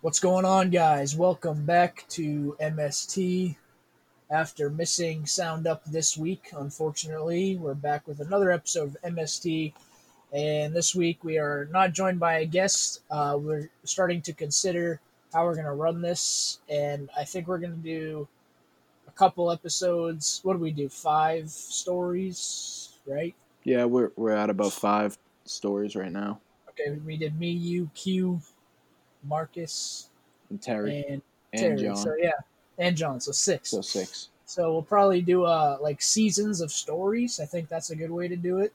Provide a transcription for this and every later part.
What's going on, guys? Welcome back to MST. After missing Sound Up this week, unfortunately, we're back with another episode of MST. And this week we are not joined by a guest. Uh, we're starting to consider how we're going to run this. And I think we're going to do a couple episodes. What do we do? Five stories, right? Yeah, we're we're at about five stories right now. Okay, we did me, you, Q, Marcus, And Terry and and, Terry. John. So yeah, and John. So six. So six. So we'll probably do uh like seasons of stories. I think that's a good way to do it.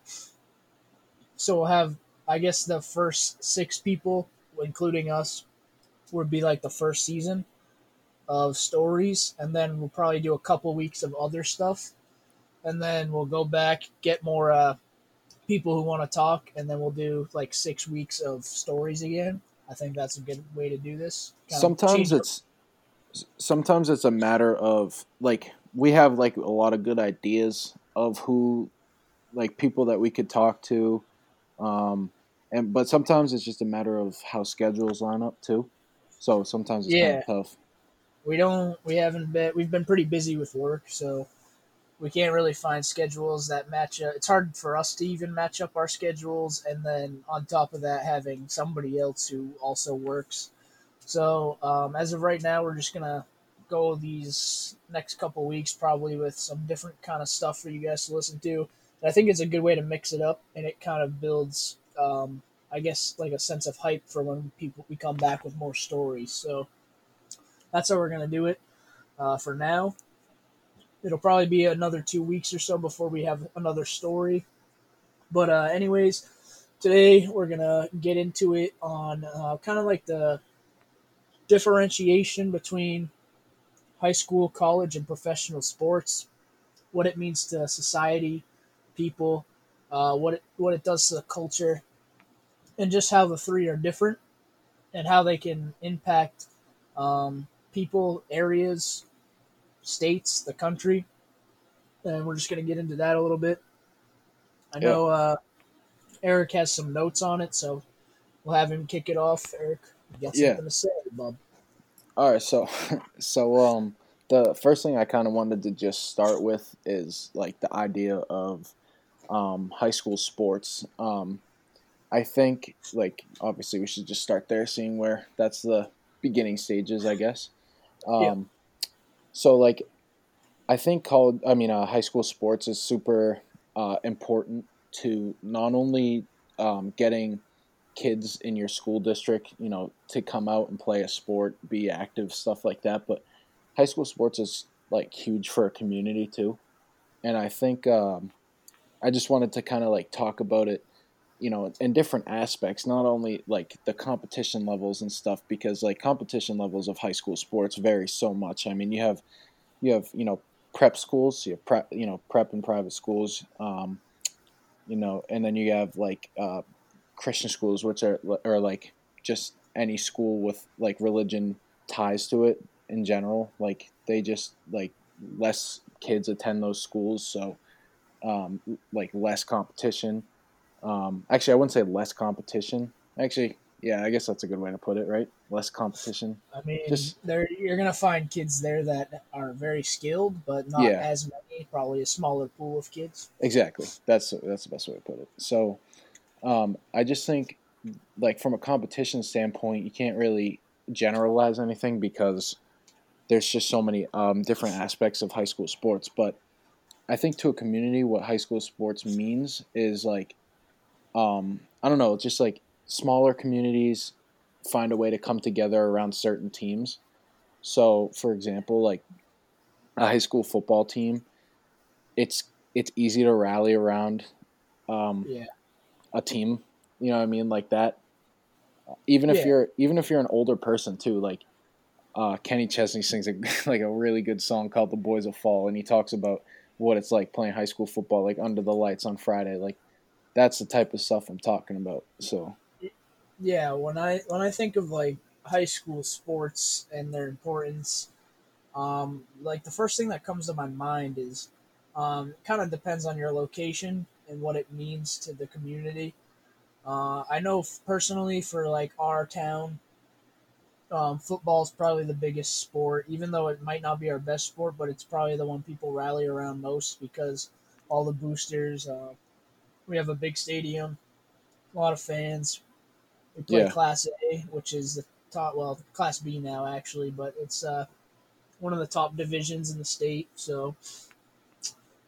So we'll have I guess the first six people, including us, would be like the first season of stories, and then we'll probably do a couple weeks of other stuff, and then we'll go back get more uh people who want to talk, and then we'll do like six weeks of stories again. I think that's a good way to do this. Sometimes it's sometimes it's a matter of like we have like a lot of good ideas of who like people that we could talk to um and but sometimes it's just a matter of how schedules line up too so sometimes it's Yeah. kind of tough we don't we haven't been we've been pretty busy with work so we can't really find schedules that match up. It's hard for us to even match up our schedules and then on top of that having somebody else who also works. So um, as of right now we're just gonna go these next couple weeks probably with some different kind of stuff for you guys to listen to. And i think it's a good way to mix it up and it kind of builds um, i guess like a sense of hype for when people we come back with more stories. So that's how we're gonna do it uh, for now. It'll probably be another two weeks or so before we have another story. But uh, anyways, today we're gonna get into it on uh, kind of like the differentiation between high school, college, and professional sports. What it means to society, people, uh, what it what it does to the culture, and just how the three are different, and how they can impact um, people, areas, states, the country, and we're just going to get into that a little bit. I Yeah. know uh, Eric has some notes on it, so we'll have him kick it off. Eric, you got Yeah. something to say, bub? All right, so so um the first thing I kind of wanted to just start with is like the idea of um, high school sports. Um, I think like obviously we should just start there, seeing where that's the beginning stages, I guess. Um, Yeah. So like, I think college, I mean, uh, high school sports is super uh, important to not only um, getting kids in your school district, you know, to come out and play a sport, be active, stuff like that. But high school sports is like huge for a community too. And I think um, I just wanted to kind of like talk about it, you know, in different aspects, not only like the competition levels and stuff, because like competition levels of high school sports vary so much. I mean, you have, you have, you know, prep schools, you have prep, you know, prep and private schools, um, you know, and then you have like uh, Christian schools, which are are like just any school with like religion ties to it in general. Like they just like less kids attend those schools, so um, like less competition. Um, actually, I wouldn't say less competition. Actually, yeah, I guess that's a good way to put it, right? Less competition. I mean, Just- there you're gonna find kids there that are very skilled, but not Yeah. as many. Probably a smaller pool of kids. Exactly. That's that's the best way to put it. So, um, I just think, like from a competition standpoint, you can't really generalize anything because there's just so many um, different aspects of high school sports. But I think to a community, what high school sports means is like, um, I don't know, it's just like smaller communities find a way to come together around certain teams. So, for example, like a high school football team, it's it's easy to rally around um, Yeah. a team. You know what I mean, like that. Even if Yeah. you're even if you're an older person too, like uh, Kenny Chesney sings a, like a really good song called "The Boys of Fall," and he talks about what it's like playing high school football, like under the lights on Friday. Like that's the type of stuff I'm talking about. So Yeah, when I when I think of like high school sports and their importance, um, like the first thing that comes to my mind is um, kind of depends on your location and what it means to the community. Uh, I know f- personally for like our town, Um, football is probably the biggest sport, even though it might not be our best sport, but it's probably the one people rally around most because all the boosters. Uh, we have a big stadium, a lot of fans. We play Yeah. Class A, which is the top, well, Class B now actually, but it's uh, one of the top divisions in the state. So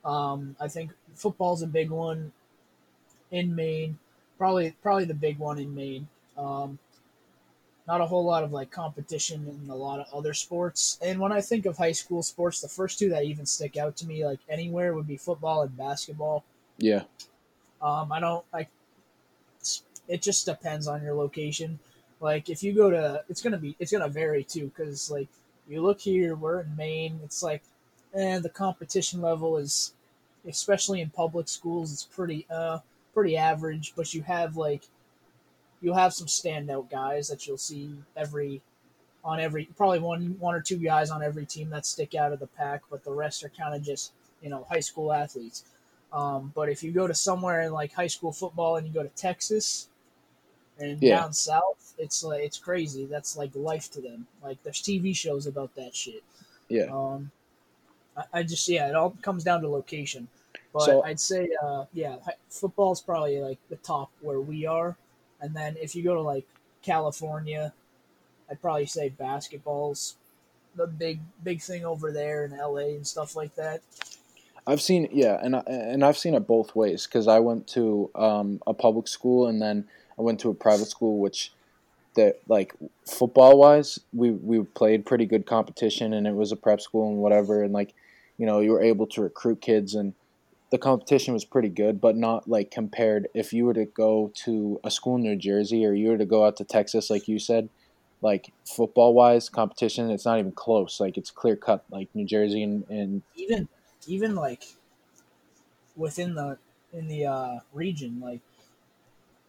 um, I think football's a big one in Maine. Probably, probably the big one in Maine. Um, not a whole lot of like competition in a lot of other sports. And when I think of high school sports, the first two that even stick out to me like anywhere would be football and basketball. Yeah. Um, I don't like. It just depends on your location. Like if you go to, it's gonna be, it's gonna vary too, because like you look here, we're in Maine. It's like, and the competition level is, especially in public schools, it's pretty, uh, pretty average. But you have like, you'll have some standout guys that you'll see every, on every, probably one, one or two guys on every team that stick out of the pack. But the rest are kind of just, you know, high school athletes. Um, but if you go to somewhere in like high school football and you go to Texas and Yeah. down south, it's like it's crazy. That's like life to them. Like there's TV shows about that shit. Yeah. Um, I, I just yeah, it all comes down to location. But So- I'd say uh, yeah, football's probably like the top where we are, and then if you go to like California, I'd probably say basketball's the big big thing over there in LA and stuff like that. I've seen yeah, and and I've seen it both ways because I went to um, a public school and then I went to a private school, which that like football wise, we we played pretty good competition and it was a prep school and whatever, and like you know you were able to recruit kids and the competition was pretty good, but not like compared if you were to go to a school in New Jersey or you were to go out to Texas, like you said. Like football wise, competition, it's not even close. Like it's clear cut. Like New Jersey and, and even even like within the in the uh region like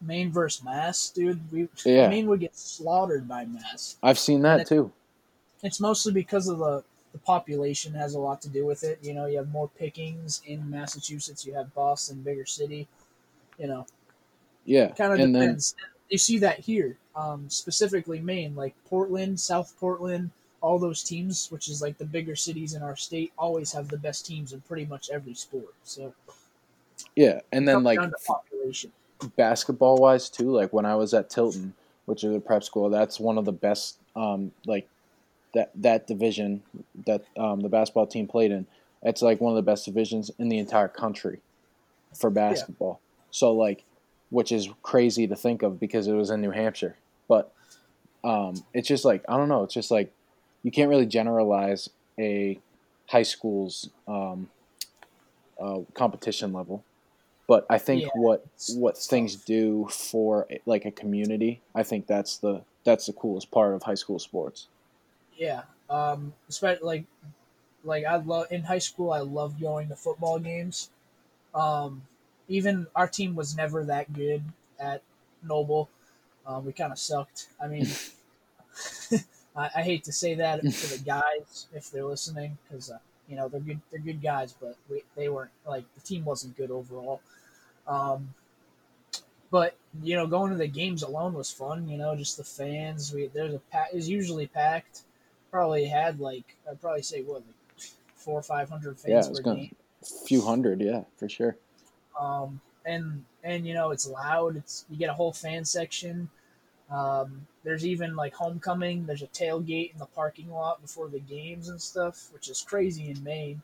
Maine versus Mass, dude. We Yeah. Maine would get slaughtered by Mass. I've seen that it- too. It's mostly because of the the population has a lot to do with it. You know, you have more pickings in Massachusetts. You have Boston, bigger city. You know, Yeah, kind of and then depends. you see that here, um, specifically Maine, like Portland, South Portland, all those teams, which is like the bigger cities in our state, always have the best teams in pretty much every sport. So yeah, and then like population. basketball wise too. Like when I was at Tilton, which is a prep school, that's one of the best. Um, like that that division that um, the basketball team played in. It's like one of the best divisions in the entire country for basketball. So like, which is crazy to think of because it was in New Hampshire, but um, it's just like I don't know. It's just like you can't really generalize a high school's um, uh, competition level. But I think Yeah, what what things do for like a community, I think that's the that's the coolest part of high school sports. Yeah, um, especially like like I love in high school. I loved going to football games. Um, even our team was never that good at Noble. Um, we kind of sucked. I mean, I, I hate to say that to the guys if they're listening because uh, you know they're good. They're good guys, but we, they weren't like the team wasn't good overall. Um, but you know, going to the games alone was fun. You know, just the fans. We there's a pack is usually packed. Probably had like I'd probably say what like four or five hundred Yeah, fans it was per gonna game. few hundred, yeah, for sure. Um, and and you know it's loud. It's you get a whole fan section. Um, there's even like homecoming. There's a tailgate in the parking lot before the games and stuff, which is crazy in Maine.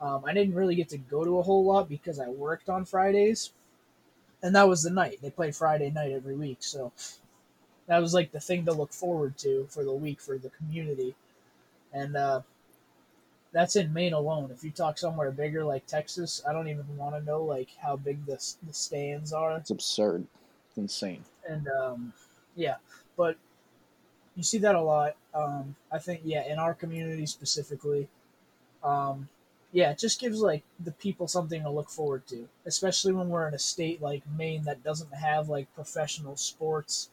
Um, I didn't really get to go to a whole lot because I worked on Fridays, and that was the night they play Friday night every week. So that was like the thing to look forward to for the week for the community, and uh, that's in Maine alone. If you talk somewhere bigger like Texas, I don't even want to know like how big the the stands are It's absurd. It's insane. and um, yeah, but you see that a lot. Um, I think yeah, in our community specifically, um, yeah, it just gives like the people something to look forward to, especially when we're in a state like Maine that doesn't have like professional sports.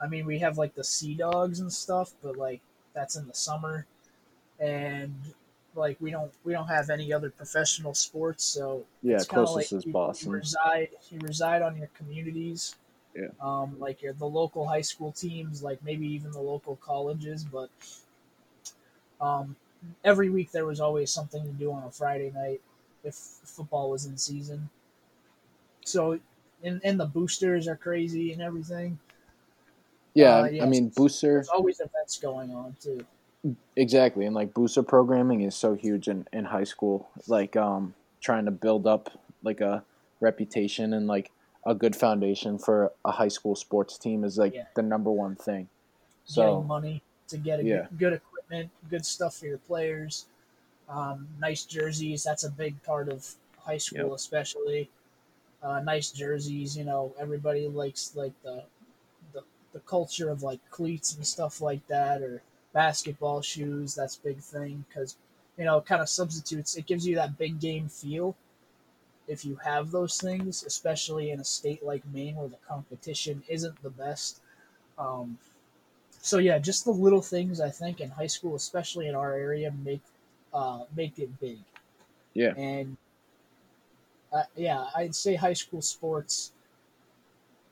I mean, we have like the Sea Dogs and stuff, but like that's in the summer, and like we don't we don't have any other professional sports, so Yeah, it's closest like is you- You Boston. reside, you reside on your communities, Yeah. Um, like the local high school teams, like maybe even the local colleges, but um, every week there was always something to do on a Friday night if football was in season. So, and, and the boosters are crazy and everything. Yeah, Uh, I mean booster There's always events going on too. exactly, and like booster programming is so huge in in high school. Like um, trying to build up like a reputation and like a good foundation for a high school sports team is like Yeah. the number one thing. Getting So money to get a Yeah. good, good equipment, good stuff for your players, um, nice jerseys. That's a big part of high school, Yep. especially. Uh, nice jerseys. You know, everybody likes like the, the the culture of like cleats and stuff like that, or basketball shoes. That's a big thing because you know, it kind of substitutes. It gives you that big game feel if you have those things, especially in a state like Maine where the competition isn't the best. Um, so yeah, just the little things I think in high school, especially in our area, make uh, make it big. Yeah. And uh, yeah, I'd say high school sports.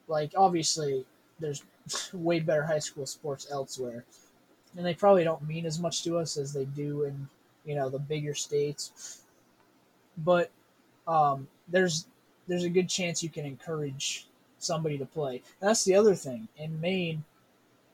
Like obviously, there's way better high school sports elsewhere, and they probably don't mean as much to us as they do in you know the bigger states. But um, there's there's a good chance you can encourage somebody to play. That's the other thing in Maine.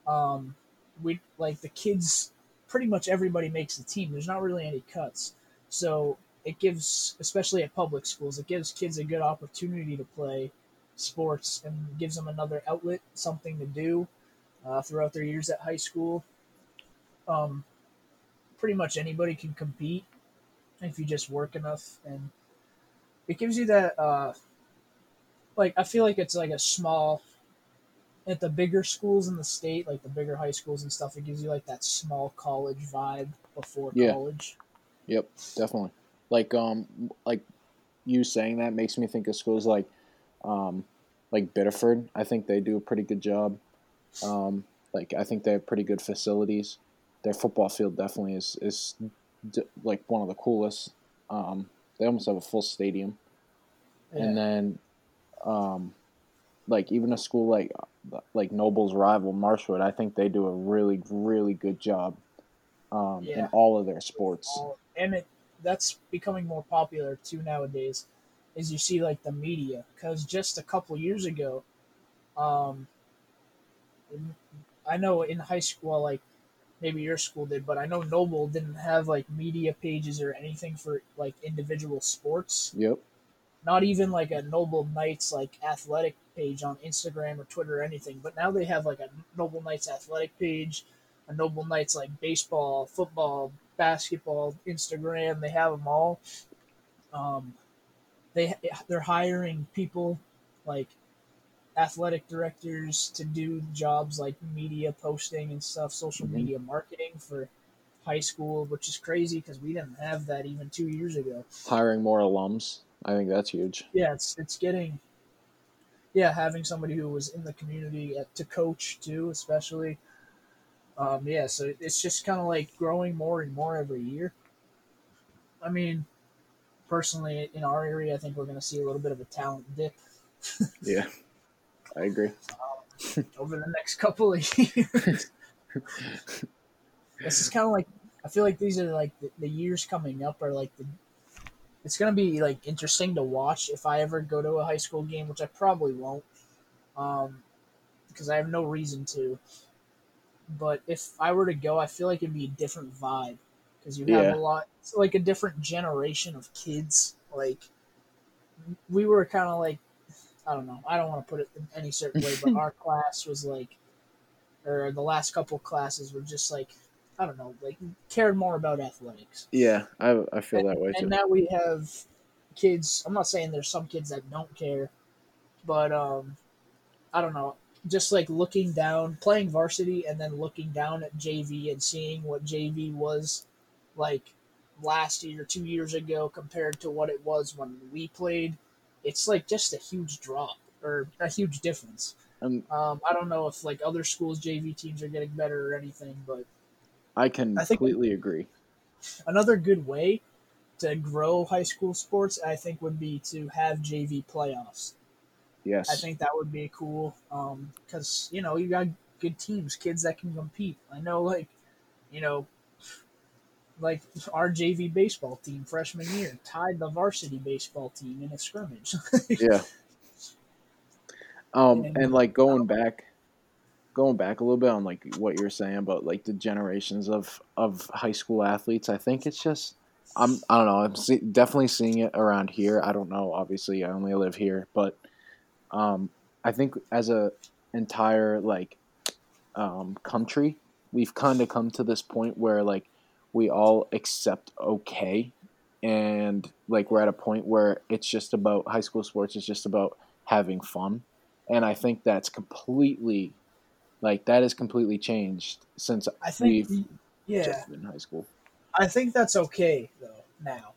Um, we like the kids. Pretty much everybody makes the team. There's not really any cuts, so it gives, especially at public schools, it gives kids a good opportunity to play sports and gives them another outlet, something to do uh, throughout their years at high school. Um, pretty much anybody can compete if you just work enough, and it gives you that. Uh, like I feel like it's like a small at the bigger schools in the state, like the bigger high schools and stuff. It gives you like that small college vibe before Yeah. college. Yep, definitely. Like um, like you saying that makes me think of schools like, um, like Biddeford. I think they do a pretty good job. Um, like I think they have pretty good facilities. Their football field definitely is is d- like one of the coolest. Um, they almost have a full stadium. And then, um, like even a school like like Noble's rival Marshwood, I think they do a really really good job um, in all of their sports. and it that's becoming more popular too nowadays is you see like the media because just a couple years ago um i know in high school like maybe your school did but i know noble didn't have like media pages or anything for like individual sports Yep. not even like a noble knights like athletic page on instagram or twitter or anything but now they have like a noble knights athletic page a noble knights like baseball football basketball instagram they have them all um, they they're hiring people like athletic directors to do jobs like media posting and stuff social Mhm. media marketing for high school which is crazy because we didn't have that even two years ago Hiring more alums. I think that's huge. yeah, it's it's getting yeah, having somebody who was in the community at, to coach too, especially. Um, yeah, so it's just kind of like growing more and more every year. I mean, personally, in our area, I think we're going to see a little bit of a talent dip Yeah. I agree. over the next couple of years. this is kind of like I feel like these are like the, the years coming up are like the. It's gonna be like interesting to watch if I ever go to a high school game, which I probably won't, um, because I have no reason to. But if I were to go, I feel like it'd be a different vibe because you have Yeah. a lot, it's like a different generation of kids. Like we were kind of like, I don't know, I don't want to put it in any certain way, but our class was like, or the last couple classes were just like, I don't know, like cared more about athletics. Yeah, I, I feel that way too. And now we have kids. I'm not saying there's some kids that don't care, but um, I don't know. Just like looking down, playing varsity, and then looking down at JV and seeing what JV was like last year, two years ago, compared to what it was when we played. It's like just a huge drop or a huge difference. And Um, I don't know if like other schools' JV teams are getting better or anything, but I can I think- completely agree. another good way to grow high school sports, I think, would be to have JV playoffs. Yes. I think that would be cool because you know you got good teams, kids that can compete. I know, like you know, like our JV baseball team freshman year tied the varsity baseball team in a scrimmage. yeah. Um, and like going back, going back a little bit on like what you're saying about like the generations of of high school athletes, I think it's just I'm I don't know I'm see, definitely seeing it around here. I don't know. Obviously, I only live here, but um, I think as a entire like um, country, we've kind of come to this point where like we all accept okay, and like we're at a point where it's just about high school sports it's just about having fun, and I think that's completely like that has completely changed since I think, we've yeah, just been in high school. I think that's okay though now.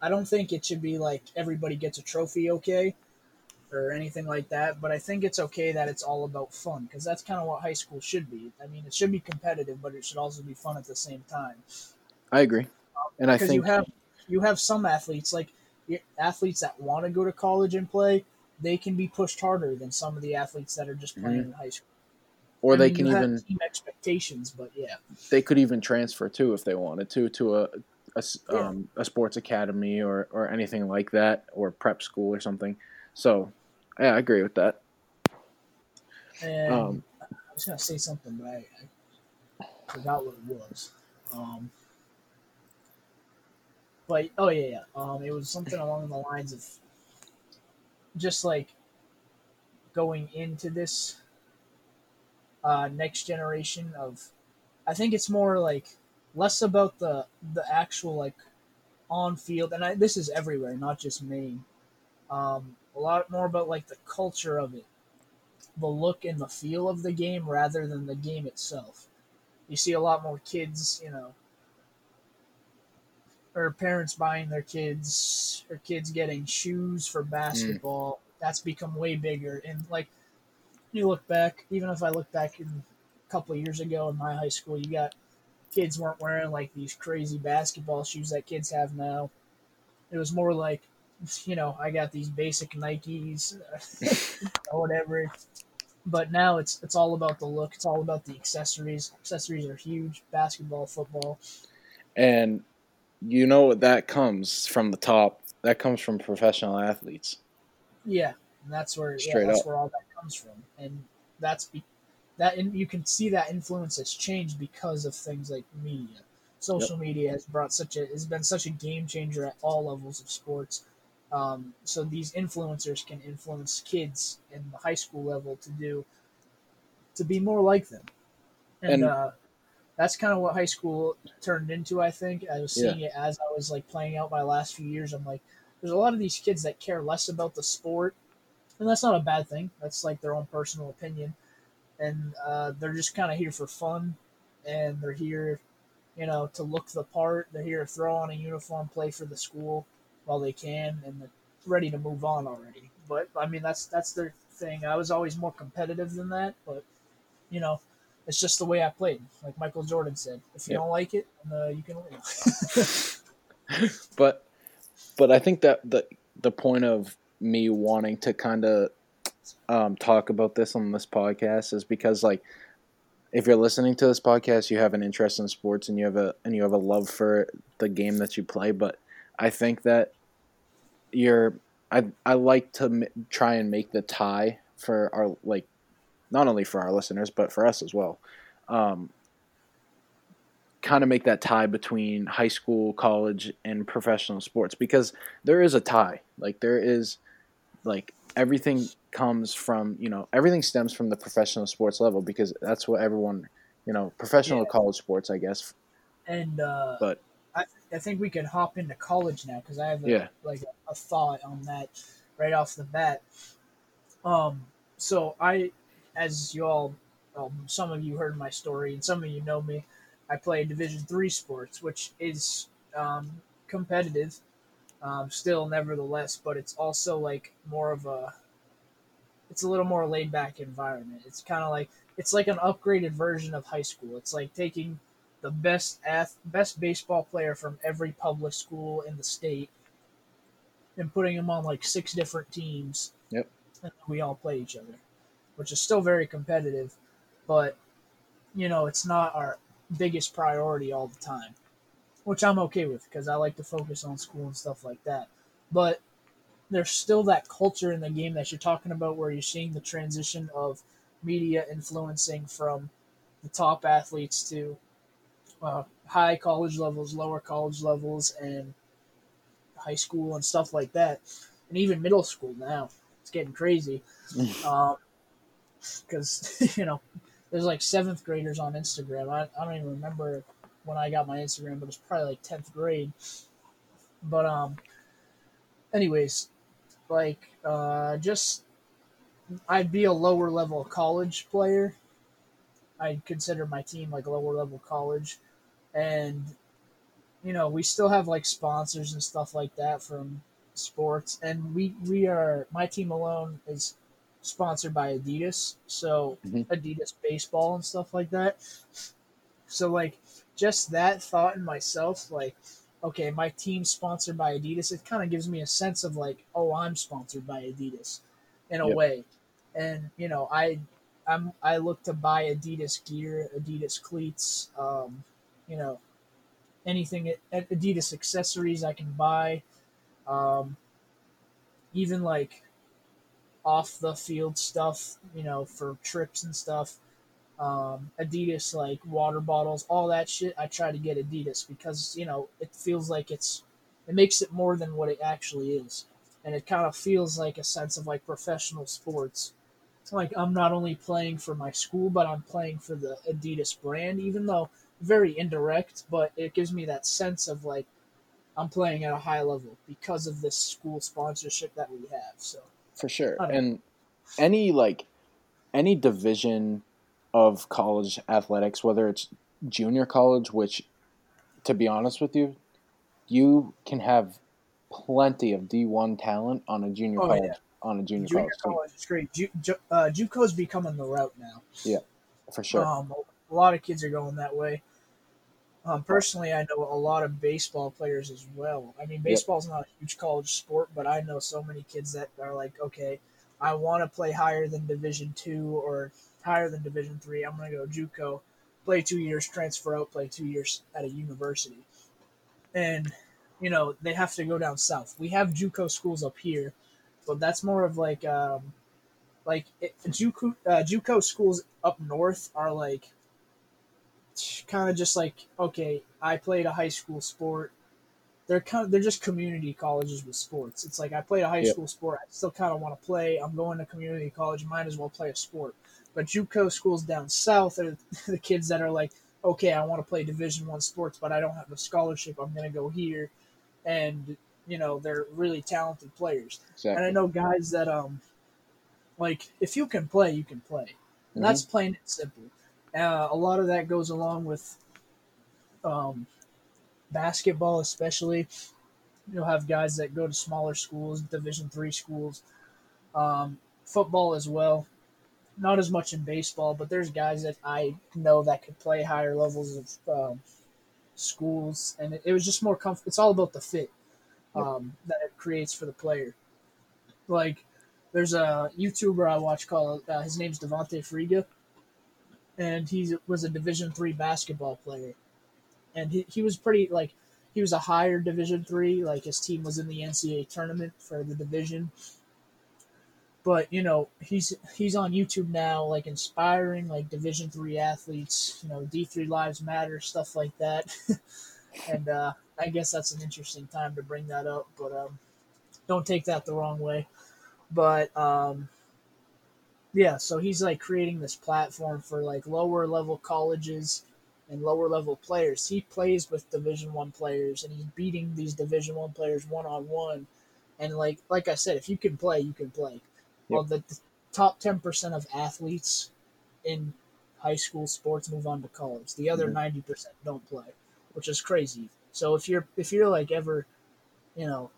I don't think it should be like everybody gets a trophy okay or anything like that, but I think it's okay that it's all about fun because that's kind of what high school should be. I mean, it should be competitive, but it should also be fun at the same time. I agree. And I think you have you have some athletes like athletes that want to go to college and play, they can be pushed harder than some of the athletes that are just playing in high school. or I they mean, can even team expectations, but yeah, they could even transfer too if they wanted to to a Yeah. um, a sports academy or or anything like that or prep school or something. So yeah, I agree with that. and Um, I was gonna say something, but I, I forgot what it was. Um, but oh yeah, yeah. Um, it was something along the lines of just like going into this uh, next generation of. I think it's more like less about the the actual like on field, and I, this is everywhere, not just Maine. Um, a lot more about like the culture of it the look and the feel of the game rather than the game itself. You see a lot more kids, you know, or parents buying their kids or kids getting shoes for basketball. That's become way bigger. And like you look back, even if I look back in a couple of years ago in my high school, you got kids weren't wearing like these crazy basketball shoes that kids have now. It was more like, you know, I got these basic Nikes or whatever. But now it's it's all about the look. It's all about the accessories. Accessories are huge. Basketball, football. And you know what that comes from the top. That comes from professional athletes. Yeah, and that's where Straight yeah, that's up. where all that comes from, and that's be, that and you can see that influence has changed because of things like media. Social media has brought such a has been such a game changer at all levels of sports. Um, so these influencers can influence kids in the high school level to do to be more like them, and, And- uh, that's kind of what high school turned into. I think I was seeing it as I was like playing out my last few years. I'm like, there's a lot of these kids that care less about the sport, and that's not a bad thing. That's like their own personal opinion, and uh, they're just kind of here for fun, and they're here, you know, to look the part. They're here to throw on a uniform, play for the school while they can, and ready to move on already. But I mean, that's that's their thing. I was always more competitive than that, but you know. It's just the way I played. Like Michael Jordan said, if you Yep. don't like it, uh, you can win. but but I think that the the point of me wanting to kind of um, talk about this on this podcast is because like if you're listening to this podcast, you have an interest in sports and you have a and you have a love for the game that you play. But I think that you're I I like to m- try and make the tie for our like not only for our listeners but for us as well. Um, kind of make that tie between high school, college, and professional sports because there is a tie. Like there is, like everything comes from you know everything stems from the professional sports level because that's what everyone you know professional Yeah. college sports I guess. and uh, But I, think we can hop into college now because I have a, Yeah. like a, a thought on that right off the bat. Um, so I, as you all, um, some of you heard my story and some of you know me. I play Division three sports, which is um, competitive, um, still nevertheless, but it's also like more of a. It's a little more laid back environment. It's kind of like it's like an upgraded version of high school. It's like taking the best ath- best baseball player from every public school in the state and putting them on like six different teams. Yep. and we all play each other, which is still very competitive, but you know it's not our biggest priority all the time, which I'm okay with because I like to focus on school and stuff like that. But there's still that culture in the game that you're talking about where you're seeing the transition of media influencing from the top athletes to uh, high college levels, lower college levels, and high school and stuff like that, and even middle school now. It's getting crazy. Because, um, you know, there's like seventh graders on Instagram. I, I don't even remember when I got my Instagram, but it's probably like 10th grade. But, um, anyways, like, uh, just, I'd be a lower level college player. I'd consider my team like lower level college. And, you know, we still have like sponsors and stuff like that from sports. And we, we are, my team alone is sponsored by Adidas. So Mhm. Adidas baseball and stuff like that. So like just that thought in myself, like, okay, my team's sponsored by Adidas, it kind of gives me a sense of like, oh, I'm sponsored by Adidas in a Yep. way. And, you know, I I'm I look to buy Adidas gear, Adidas cleats, um, you know, anything Adidas accessories I can buy. Um, even like off the field stuff, you know, for trips and stuff. Um, Adidas like water bottles, all that shit. I try to get Adidas because you know it feels like it's it makes it more than what it actually is, and it kind of feels like a sense of like professional sports. It's like I'm not only playing for my school, but I'm playing for the Adidas brand, even though very indirect, but it gives me that sense of like I'm playing at a high level because of this school sponsorship that we have. So for sure. And any like any division of college athletics, whether it's junior college, which to be honest with you, you can have plenty of D one talent on a junior Oh, college yeah. On a junior, junior college college is great. Ju- Ju- uh, JUCO's becoming the route now. Yeah, for sure. Um, a lot of kids are going that way. Um, personally, I know a lot of baseball players as well. I mean, baseball's not a huge college sport, but I know so many kids that are like, okay, I want to play higher than Division two or higher than Division three. I'm going to go JUCO, play two years, transfer out, play two years at a university, and you know they have to go down south. We have JUCO schools up here, but that's more of like, um, like it, JUCO, uh, JUCO schools up north are like kind of just like okay i played a high school sport. They're kind of they're just community colleges with sports. It's like i played a high Yep. school sport i still kind of want to play. I'm going to community college might as well play a sport. But juco schools down south are the kids that are like okay i want to play division one sports but i don't have a scholarship i'm going to go here. And you know they're really talented players Exactly. and i know guys that um like if you can play you can play and that's plain and simple. Uh, a lot of that goes along with um, basketball, especially. You'll have guys that go to smaller schools, Division three schools, um, football as well. Not as much in baseball, but there's guys that I know that could play higher levels of um, schools, and it, it was just more comfortable. It's all about the fit um, that it creates for the player. Like, there's a YouTuber I watch called uh, his name's Devonte Friga, and he was a Division three basketball player, and he, he was pretty like he was a higher Division three. Like his team was in the NCAA tournament for the division. But you know he's he's on YouTube now, like inspiring like Division three athletes. You know D three Lives Matter stuff like that, and uh, I guess that's an interesting time to bring that up. But um, don't take that the wrong way. But um yeah so he's like creating this platform for like lower level colleges and lower level players. He plays with division one players and he's beating these division one players one on one and like like i said if you can play you can play. Well the, the top 10% of athletes in high school sports move on to college. The other Mhm. 90% don't play which is crazy so if you're if you're like ever you know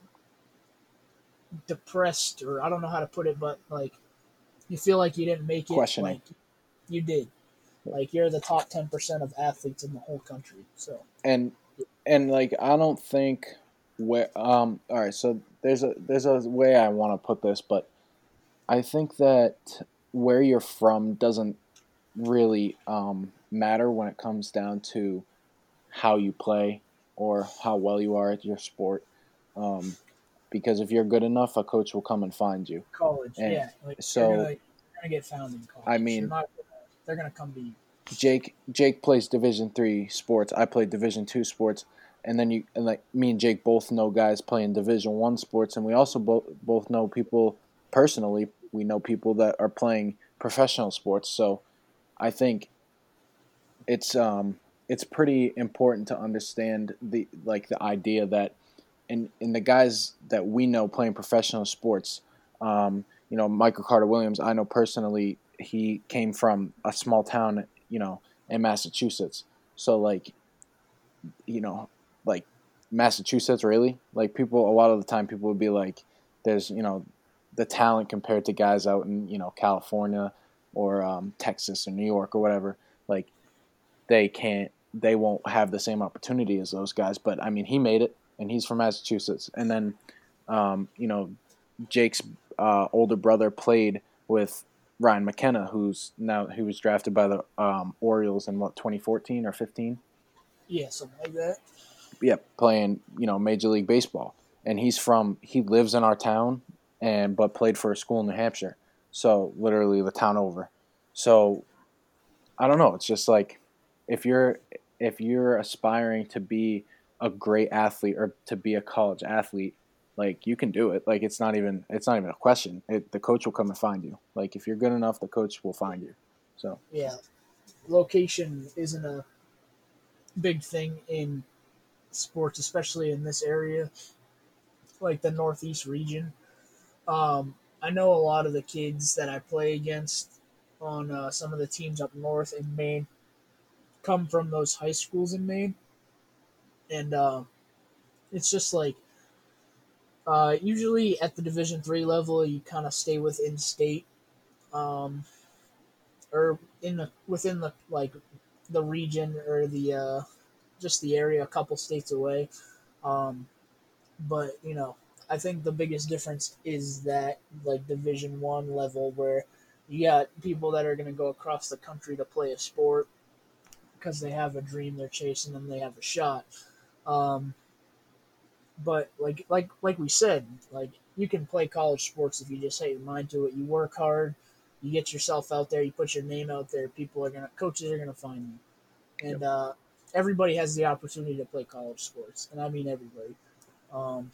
depressed or I don't know how to put it, but like you feel like you didn't make it. Questioning. Like you did. Like you're the top ten percent of athletes in the whole country. So and and like I don't think where um all right so there's a there's a way I want to put this but I think that where you're from doesn't really um, matter when it comes down to how you play or how well you are at your sport. Um, because if you're good enough, a coach will come and find you. College, And yeah. Like, so- you're gonna, you're gonna get found in college. I mean- not they're gonna come to you. Jake Jake plays Division three sports. I play Division two sports, and then you and like me and Jake both know guys playing Division one sports, and we also both both know people personally. We know people that are playing professional sports. So, I think it's um it's pretty important to understand the like the idea that in in the guys that we know playing professional sports, um, you know Michael Carter Williams. I know personally he came from a small town, you know, in Massachusetts. So like, you know, like Massachusetts really like people. A lot of the time, people would be like, "There's you know, the talent compared to guys out in you know California or um, Texas or New York or whatever. Like, they can't, they won't have the same opportunity as those guys. But I mean, he made it, and he's from Massachusetts. And then, um, you know, Jake's uh, older brother played with Ryan McKenna, who's now who was drafted by the um, Orioles in what 2014 or 15. Yeah, something like that. Yep, playing you know Major League Baseball, and he's from he lives in our town, and but played for a school in New Hampshire, so literally the town over. So I don't know. It's just like if you're if you're aspiring to be a great athlete or to be a college athlete, like you can do it. Like it's not even it's not even a question. It, the coach will come and find you. Like if you're good enough, the coach will find you. So Yeah, location isn't a big thing in sports, especially in this area, like the Northeast region. Um, I know a lot of the kids that I play against on uh, some of the teams up north in Maine come from those high schools in Maine, and uh, it's just like uh, usually at the Division three level, you kind of stay within state. Um, or in the within the like the region or the uh, just the area a couple states away. Um, but you know, I think the biggest difference is that like Division One level where you got people that are going to go across the country to play a sport because they have a dream they're chasing and they have a shot. Um, but like like like we said, like you can play college sports if you just set your mind to it. You work hard, you get yourself out there, you put your name out there. People are gonna, coaches are gonna find you, and uh, everybody has the opportunity to play college sports, and I mean everybody. Um,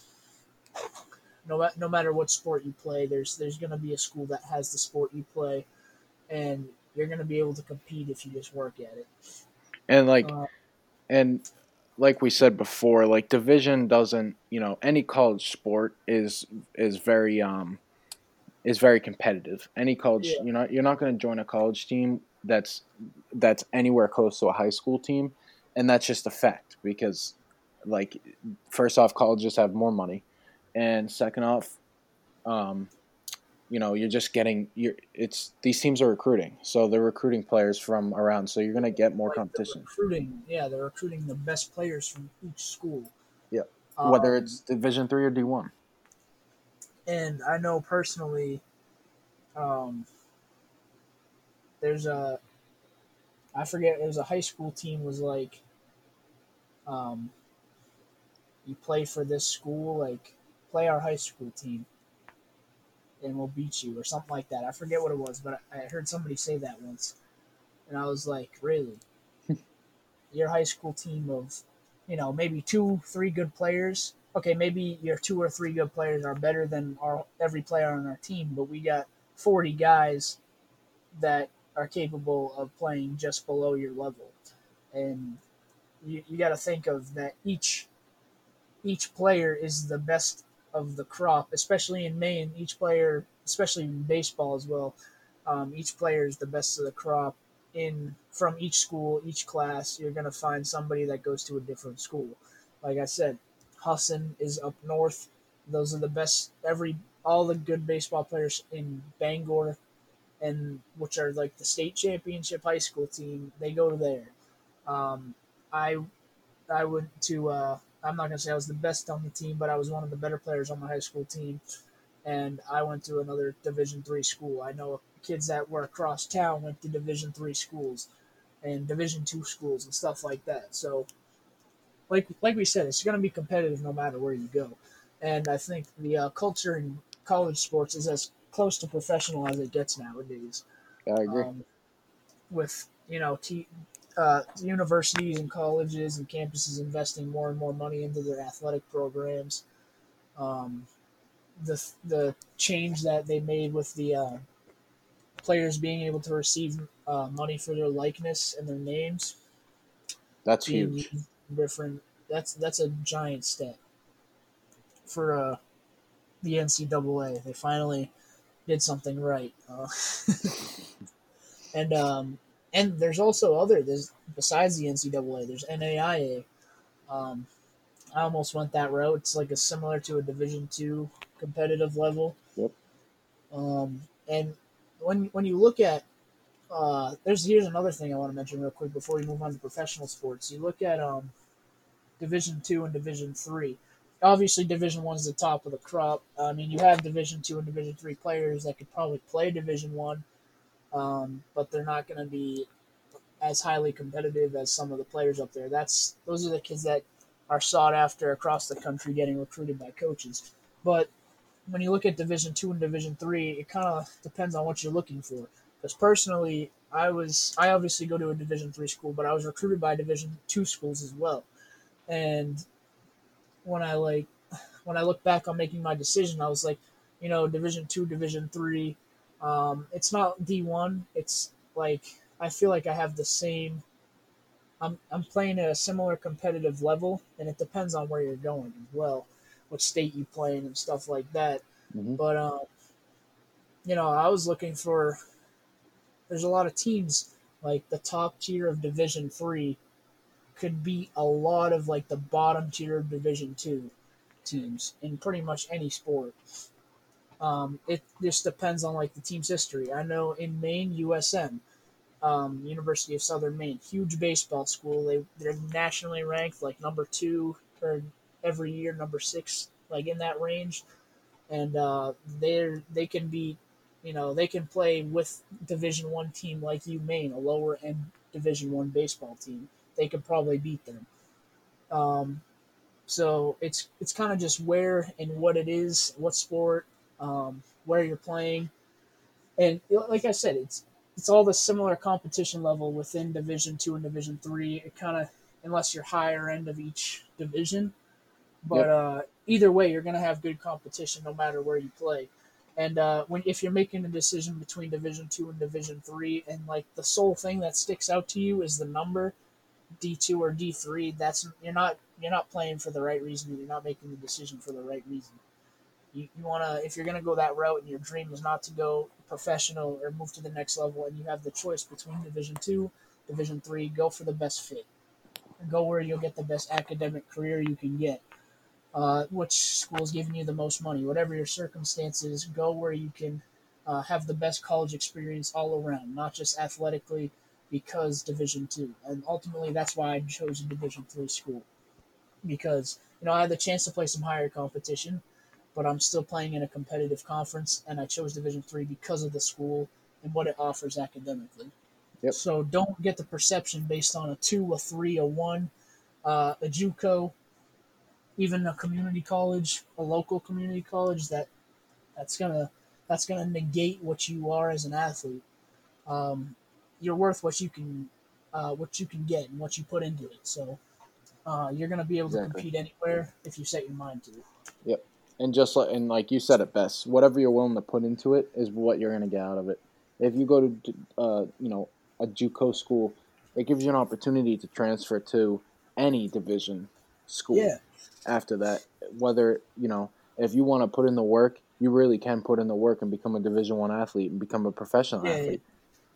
no, no matter what sport you play, there's there's gonna be a school that has the sport you play, and you're gonna be able to compete if you just work at it. And like Uh, and like we said before like division doesn't you know any college sport is is very um is very competitive any college Yeah. you know you're not going to join a college team that's that's anywhere close to a high school team and that's just a fact because like first off colleges have more money and second off um you know you're just getting you're it's these teams are recruiting. So they're recruiting players from around. So you're going to get more like, competition. recruiting, yeah, they're recruiting the best players from each school. Yeah. whether Um, it's division 3 or d1 and I know personally, um, there's a, I forget, there's a high school team was like, um, you play for this school, like play our high school team, and we'll beat you or something like that. I forget what it was, but I, I heard somebody say that once, and I was like, really, your high school team of, you know, maybe two, three good players okay, maybe your two or three good players are better than our every player on our team, but we got 40 guys that are capable of playing just below your level. And you, you got to think of that each each player is the best of the crop, especially in Maine. Each player, especially in baseball as well, um, each player is the best of the crop. In from each school, each class, you're gonna find somebody that goes to a different school. Like I said, Husson is up north. Those are the best. Every all the good baseball players in Bangor, and which are like the state championship high school team, they go to there. Um, I I went to. Uh, I'm not gonna say I was the best on the team, but I was one of the better players on my high school team. and I went to another Division three school. I know kids that were across town went to Division three schools and Division two schools and stuff like that. So, like like we said, it's going to be competitive no matter where you go, and I think the uh, culture in college sports is as close to professional as it gets nowadays. I agree. Um, with you know, t- uh, universities and colleges and campuses investing more and more money into their athletic programs. Um, the the change that they made with the uh, players being able to receive uh, money for their likeness and their names. That's huge. Different. That's that's a giant step for uh, the NCAA. They finally did something right. Uh, and um, and there's also other there's besides the NCAA. There's NAIA. Um, I almost went that route. It's like a similar to a Division two competitive level. Yep. Um, and when when you look at uh, there's here's another thing I want to mention real quick before we move on to professional sports. You look at um, Division two and Division three. Obviously, Division one is the top of the crop. I mean, you have Division two and Division three players that could probably play Division one, um, but they're not going to be as highly competitive as some of the players up there. That's those are the kids that are sought after across the country, getting recruited by coaches. But when you look at Division two and Division three, it kind of depends on what you're looking for. Because personally, I was I obviously go to a Division three school, but I was recruited by Division two schools as well. And when I like when I look back on making my decision, I was like, you know, Division two, Division three. Um, it's not D one. It's like I feel like I have the same. I'm I'm playing at a similar competitive level, and it depends on where you're going as well what state you play in and stuff like that. Mhm. But um, you know, I was looking for. There's a lot of teams like the top tier of Division Three could beat a lot of like the bottom tier of Division Two teams in pretty much any sport. Um, it just depends on like the team's history. I know in Maine, USM, um, University of Southern Maine, huge baseball school. They they're nationally ranked like number two or every year, number six, like in that range, and uh, they're they can be, you know, they can play with Division One team like UMaine, a lower end Division One baseball team. They could probably beat them. Um, so it's it's kind of just where and what it is, what sport, um, where you're playing, and like I said, it's it's all the similar competition level within Division Two and Division Three. It kind of unless you're higher end of each division, but Yep. uh, either way, you're gonna have good competition no matter where you play. And uh, when if you're making a decision between Division Two and Division Three, and like the sole thing that sticks out to you is the number, D two or D three, that's you're not you're not playing for the right reason. You're not making the decision for the right reason. You, you wanna if you're gonna go that route, and your dream is not to go professional or move to the next level, and you have the choice between Division two, Division three, go for the best fit. Go where you'll get the best academic career you can get. Uh, which school's giving you the most money, whatever your circumstances, go where you can uh, have the best college experience all around, not just athletically, because Division two, and ultimately that's why I chose a Division three school, because you know I had the chance to play some higher competition, but I'm still playing in a competitive conference, and I chose Division three because of the school and what it offers academically. Yep. So don't get the perception based on a two, a three, a one, uh, a JUCO, even a community college, a local community college that that's gonna that's gonna negate what you are as an athlete. Um, you're worth what you can uh, what you can get and what you put into it. So uh, you're gonna be able to compete anywhere if you set your mind to it. And just like and like you said it best, whatever you're willing to put into it is what you're gonna get out of it. If you go to uh, you know a JUCO school, it gives you an opportunity to transfer to any division school. Yeah. After that, whether you know if you want to put in the work, you really can put in the work and become a Division One athlete and become a professional Yeah, yeah.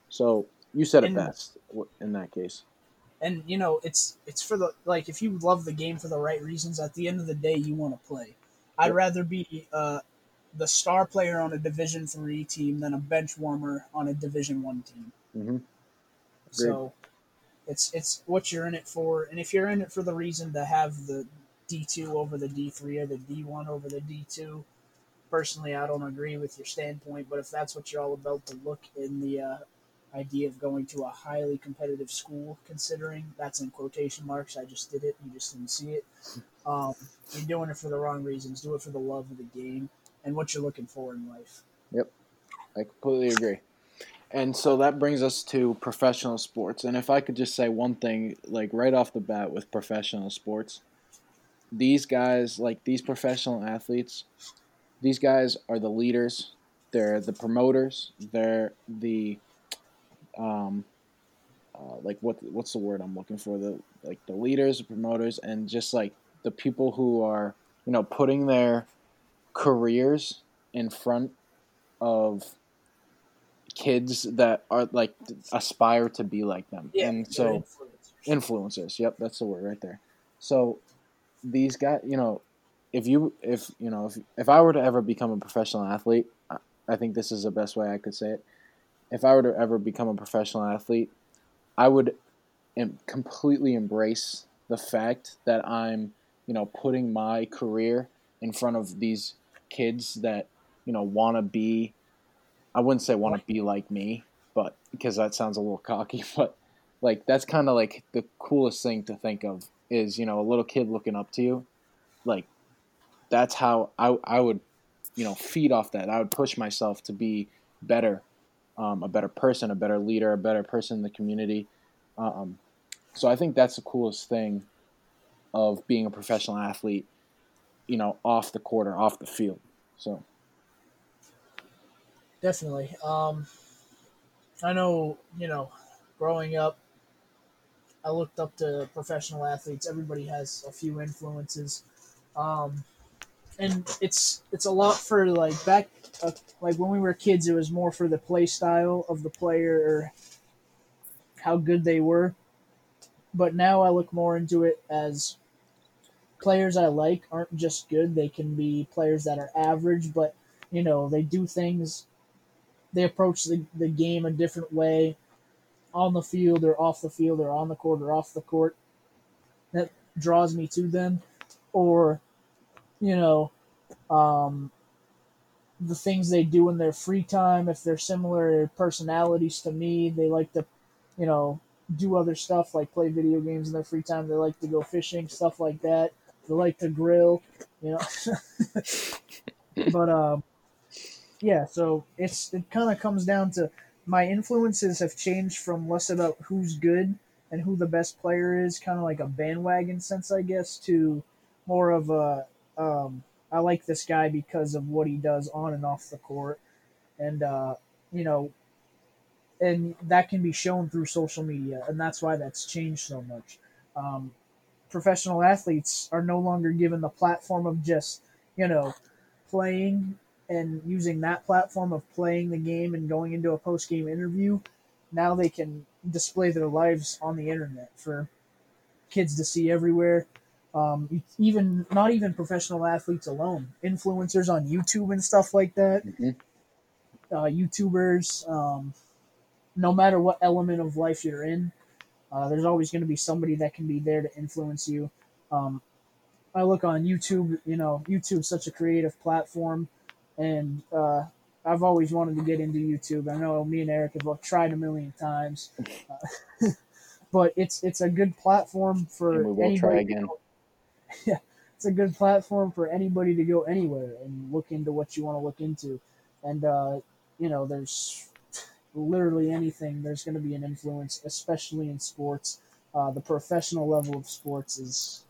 So you said it And- best in that case. And you know it's it's for the like if you love the game for the right reasons. At the end of the day, you want to play. I'd rather be uh, the star player on a Division three team than a bench warmer on a Division one team. hmm So it's it's what you're in it for, and if you're in it for the reason to have the D two over the D three or the D one over the D two, personally, I don't agree with your standpoint, but if that's what you're all about to look in the uh, idea of going to a highly competitive school, considering that's in quotation marks, I just did it, you just didn't see it. Um, you're doing it for the wrong reasons. Do it for the love of the game and what you're looking for in life. Yep, I completely agree. And so that brings us to professional sports. And if I could just say one thing, like right off the bat with professional sports, these guys, like these professional athletes, these guys are the leaders. They're the promoters. They're the, um, uh, like what what's the word I'm looking for? The like the leaders, the promoters, and just like the people who are you know putting their careers in front of kids that are like aspire to be like them. Yeah, and so influencers. influencers. Yep, that's the word right there. So these guys, you know, if you if you know if if I were to ever become a professional athlete, I, I think this is the best way I could say it. If I were to ever become a professional athlete, I would em- completely embrace the fact that I'm, you know, putting my career in front of these kids that, you know, want to be I wouldn't say want to be like me, but because that sounds a little cocky, but like that's kind of like the coolest thing to think of is, you know, a little kid looking up to you. Like that's how I I would, you know, feed off that. I would push myself to be better, um, a better person, a better leader, a better person in the community. Um, so I think that's the coolest thing of being a professional athlete, you know, off the court or off the field. So Definitely. Um, I know, you know, growing up, I looked up to professional athletes. Everybody has a few influences, um, and it's it's a lot for like back uh, like when we were kids. It was more for the play style of the player or how good they were. But now I look more into it as players I like aren't just good. They can be players that are average, but you know they do things they approach the, the game a different way on the field or off the field or on the court or off the court that draws me to them or you know um, the things they do in their free time if they're similar personalities to me they like to you know do other stuff like play video games in their free time. They like to go fishing stuff like that. They like to grill you know. But um yeah, so it's it kind of comes down to my influences have changed from less about who's good and who the best player is, kind of like a bandwagon sense, I guess, to more of a um, I like this guy because of what he does on and off the court, and uh, you know, and that can be shown through social media, and that's why that's changed so much. Um, professional athletes are no longer given the platform of just you know playing and using that platform of playing the game and going into a post game interview, now they can display their lives on the internet for kids to see everywhere. Um, even not even professional athletes alone, influencers on YouTube and stuff like that. Mhm. Uh, YouTubers, um, no matter what element of life you're in, uh, there's always going to be somebody that can be there to influence you. Um, I look on YouTube, you know, YouTube's such a creative platform and uh, I've always wanted to get into YouTube. I know me and Eric have all tried a million times, uh, but it's it's a good platform for And we will anybody. try to again. go- yeah, it's a good platform for anybody to go anywhere and look into what you want to look into, and uh, you know, there's literally anything. There's going to be an influence, especially in sports. Uh, the professional level of sports is,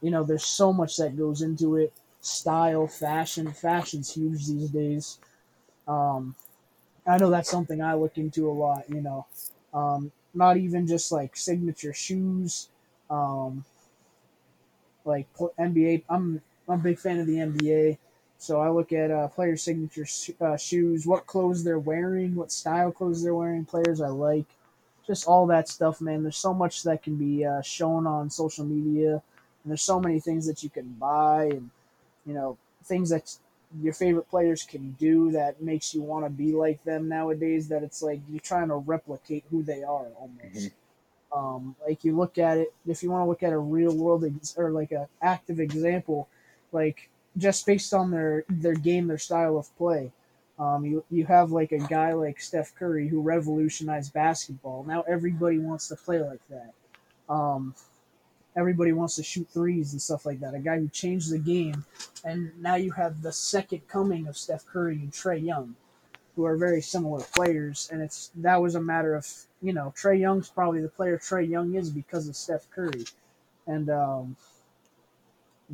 you know, there's so much that goes into it style, fashion. Fashion's huge these days. Um, I know that's something I look into a lot. You know, um, not even just like signature shoes. Um, like NBA, I'm I'm a big fan of the NBA, so I look at uh, player signature sh- uh, shoes, what clothes they're wearing, what style clothes they're wearing, players I like, just all that stuff, man. There's so much that can be uh, shown on social media, and there's so many things that you can buy, and you know things that your favorite players can do that makes you want to be like them nowadays. That it's like you're trying to replicate who they are almost. Um, like you look at it, if you want to look at a real world ex- or like a active example, like just based on their their game, their style of play. Um, you you have like a guy like Steph Curry who revolutionized basketball. Now everybody wants to play like that. Um, everybody wants to shoot threes and stuff like that. A guy who changed the game, and now you have the second coming of Steph Curry and Trae Young, who are very similar players. And it's that was a matter of you know Trae Young's probably the player Trae Young is because of Steph Curry, and um,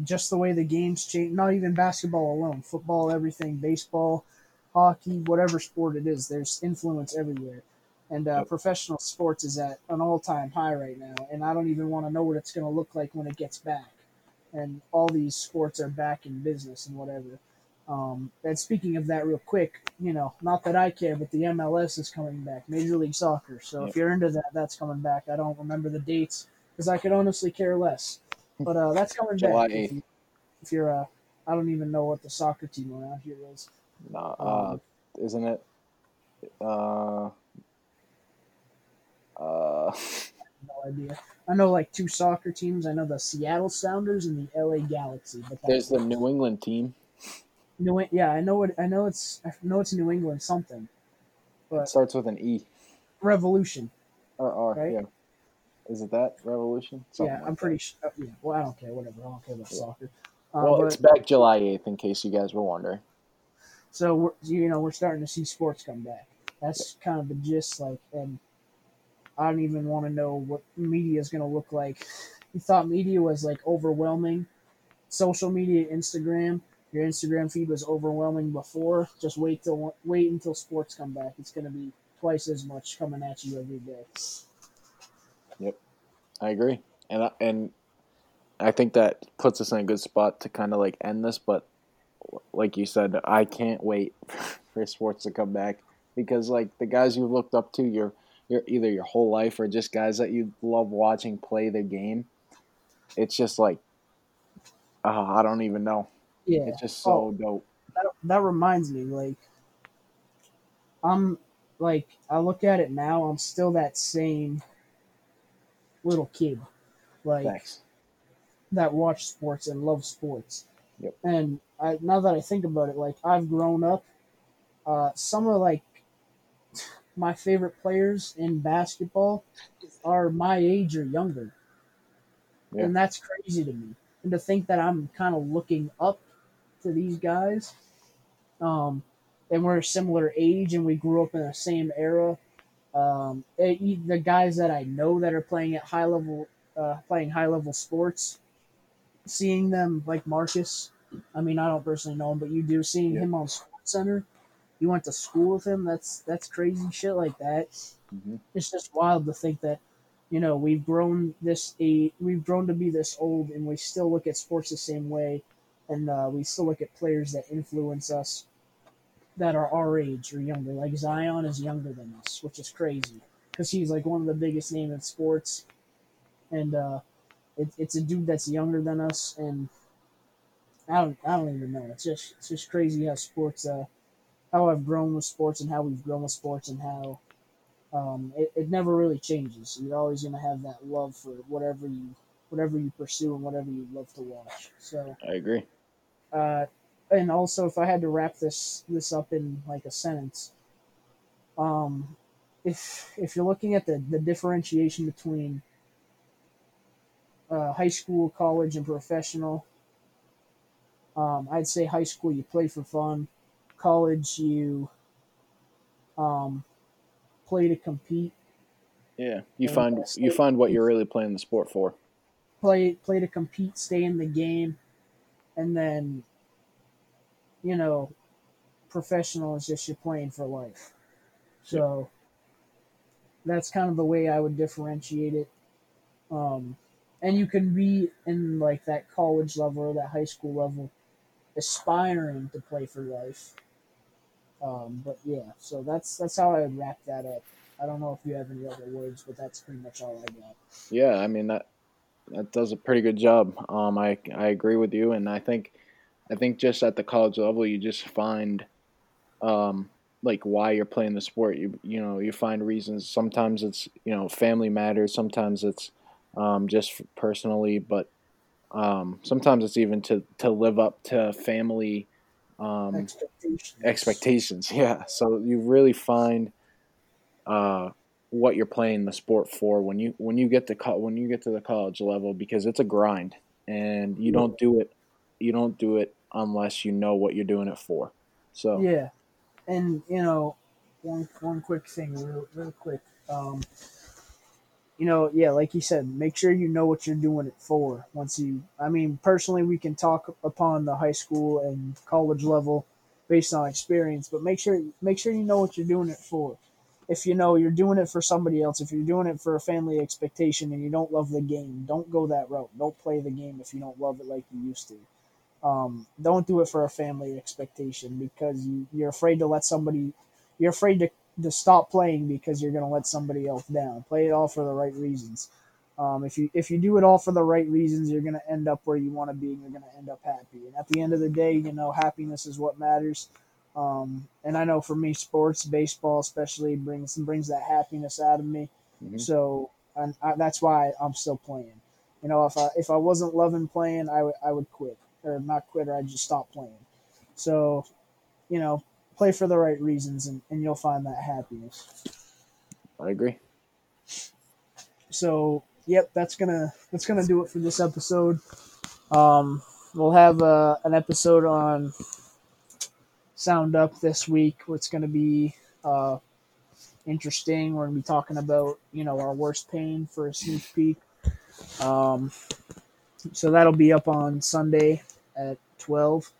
just the way the games change. Not even basketball alone, football, everything, baseball, hockey, whatever sport it is. There's influence everywhere. And uh, professional sports is at an all-time high right now and i don't even want to know what it's going to look like when it gets back. And all these sports are back in business and whatever. Um, and speaking of that real quick you know not that i care but the mls is coming back major league soccer. So if you're into that that's coming back. I don't remember the dates because i could honestly care less but uh, that's coming July back 8th. if, you, if you're uh, i don't even know what the soccer team around here is Nah, uh, Um, isn't it? Uh, uh, no idea i know like two soccer teams i know the seattle sounders and the la galaxy but there's the New England team. New, yeah, I know it. I know it's. I know it's New England something. But It starts with an E Revolution. or R. Right? Yeah. Is it that Revolution? Something yeah, like I'm pretty sure. Yeah. Well, I don't care. Whatever. I don't care about Yeah. soccer. Uh, Well, but, it's back July 8th, in case you guys were wondering. so we're, you know we're starting to see sports come back. That's kind of the gist. Like, and I don't even want to know what media is going to look like. You thought media was like overwhelming. Social media, Instagram. Your Instagram feed was overwhelming before. Just wait till wait until sports come back. It's going to be twice as much coming at you every day. I agree, and I, and I think that puts us in a good spot to kind of like end this. But like you said, I can't wait for sports to come back because like the guys you've looked up to, your your either your whole life or just guys that you love watching play the game. It's just like uh, I don't even know. Yeah. It's just so Oh. dope. that, that reminds me like i'm like i look at it now i'm still that same little kid like Thanks. that watch sports and love sports Yep. and I, now that i think about it like i've grown up uh, some of like my favorite players in basketball are my age or younger Yeah. and that's crazy to me and to think that i'm kind of looking up to these guys um, and we're a similar age and we grew up in the same era. Um, it- e- the guys that I know that are playing at high level, uh, playing high level sports, seeing them like Marcus. I mean, I don't personally know him, but you do. Seeing Yeah. him on Sports Center, you went to school with him. That's that's crazy shit like that. hmm It's just wild to think that, you know, we've grown this a we've grown to be this old, and we still look at sports the same way, and uh, we still look at players that influence us that are our age or younger. Like Zion is younger than us, which is crazy because he's like one of the biggest names in sports, and uh, it, it's a dude that's younger than us, and I don't I don't even know. It's just it's just crazy how sports uh how I've grown with sports and how we've grown with sports and how um, it, it never really changes. You're always gonna have that love for whatever you whatever you pursue and whatever you love to watch. So I agree. uh, and also if I had to wrap this this up in like a sentence, um, if if you're looking at the the differentiation between uh, high school, college, and professional, um, I'd say high school you play for fun, college you um, play to compete, Yeah, you find you find what you're really playing the sport for. play play to compete, stay in the game, and then you know, professional is just you're playing for life. So that's kind of the way I would differentiate it. Um, and you can be in like that college level or that high school level, aspiring to play for life. Um, but yeah, so that's that's how I would wrap that up. I don't know if you have any other words, but that's pretty much all I got. Yeah, I mean that that does a pretty good job. Um, I I agree with you, and I think I think just at the college level, you just find um, like why you're playing the sport. You you know you find reasons. Sometimes it's you know family matters. Sometimes it's um, just personally, but Um, sometimes it's even to to live up to family um, Expectations. expectations. Yeah. So you really find uh, what you're playing the sport for when you when you get to co- when you get to the college level because it's a grind and you don't do it you don't do it unless you know what you're doing it for. So Yeah, and you know, one one quick thing, real real quick. Um, you know, yeah, like you said, make sure you know what you're doing it for. Once you, I mean, personally, we can talk upon the high school and college level based on experience, but make sure make sure you know what you're doing it for. If you know you're doing it for somebody else, if you're doing it for a family expectation and you don't love the game, don't go that route. Don't play the game if you don't love it like you used to um, don't do it for a family expectation because you, you're afraid to let somebody you're afraid to, to stop playing because you're going to let somebody else down. Play it all for the right reasons. Um, if you if you do it all for the right reasons you're going to end up where you want to be and you're going to end up happy. And at the end of the day you know happiness is what matters. Um, and i know for me sports baseball especially brings brings that happiness out of me. Mhm. so and I, that's why i'm still playing. You know if i if i wasn't loving playing i would i would quit or not quit or I'd just stop playing. So, you know, play for the right reasons and, and you'll find that happiness. I agree. So, yep, that's gonna that's gonna do it for this episode. Um, we'll have uh, an episode on Sound Up this week. It's gonna be uh, interesting. We're gonna be talking about you know our worst pain for a sneak peek. Um, so that'll be up on Sunday at twelve.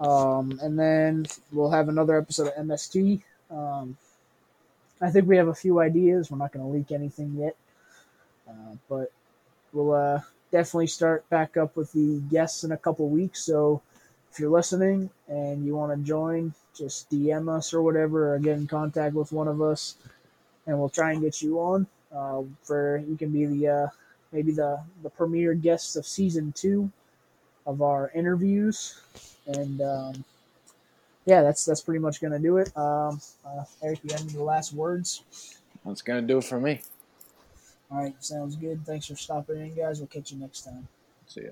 Um, and then we'll have another episode of MST. Um, I think we have a few ideas. We're not going to leak anything yet, uh, but we'll uh, definitely start back up with the guests in a couple weeks. So if you're listening and you want to join, just DM us or whatever, or get in contact with one of us, and we'll try and get you on. Uh, for you can be the uh, maybe the the premier guests of season two of our interviews, and um, yeah, that's that's pretty much gonna do it. Um, uh, Eric, you have any last words? That's gonna do it for me. All right, sounds good. Thanks for stopping in, guys. We'll catch you next time. See ya.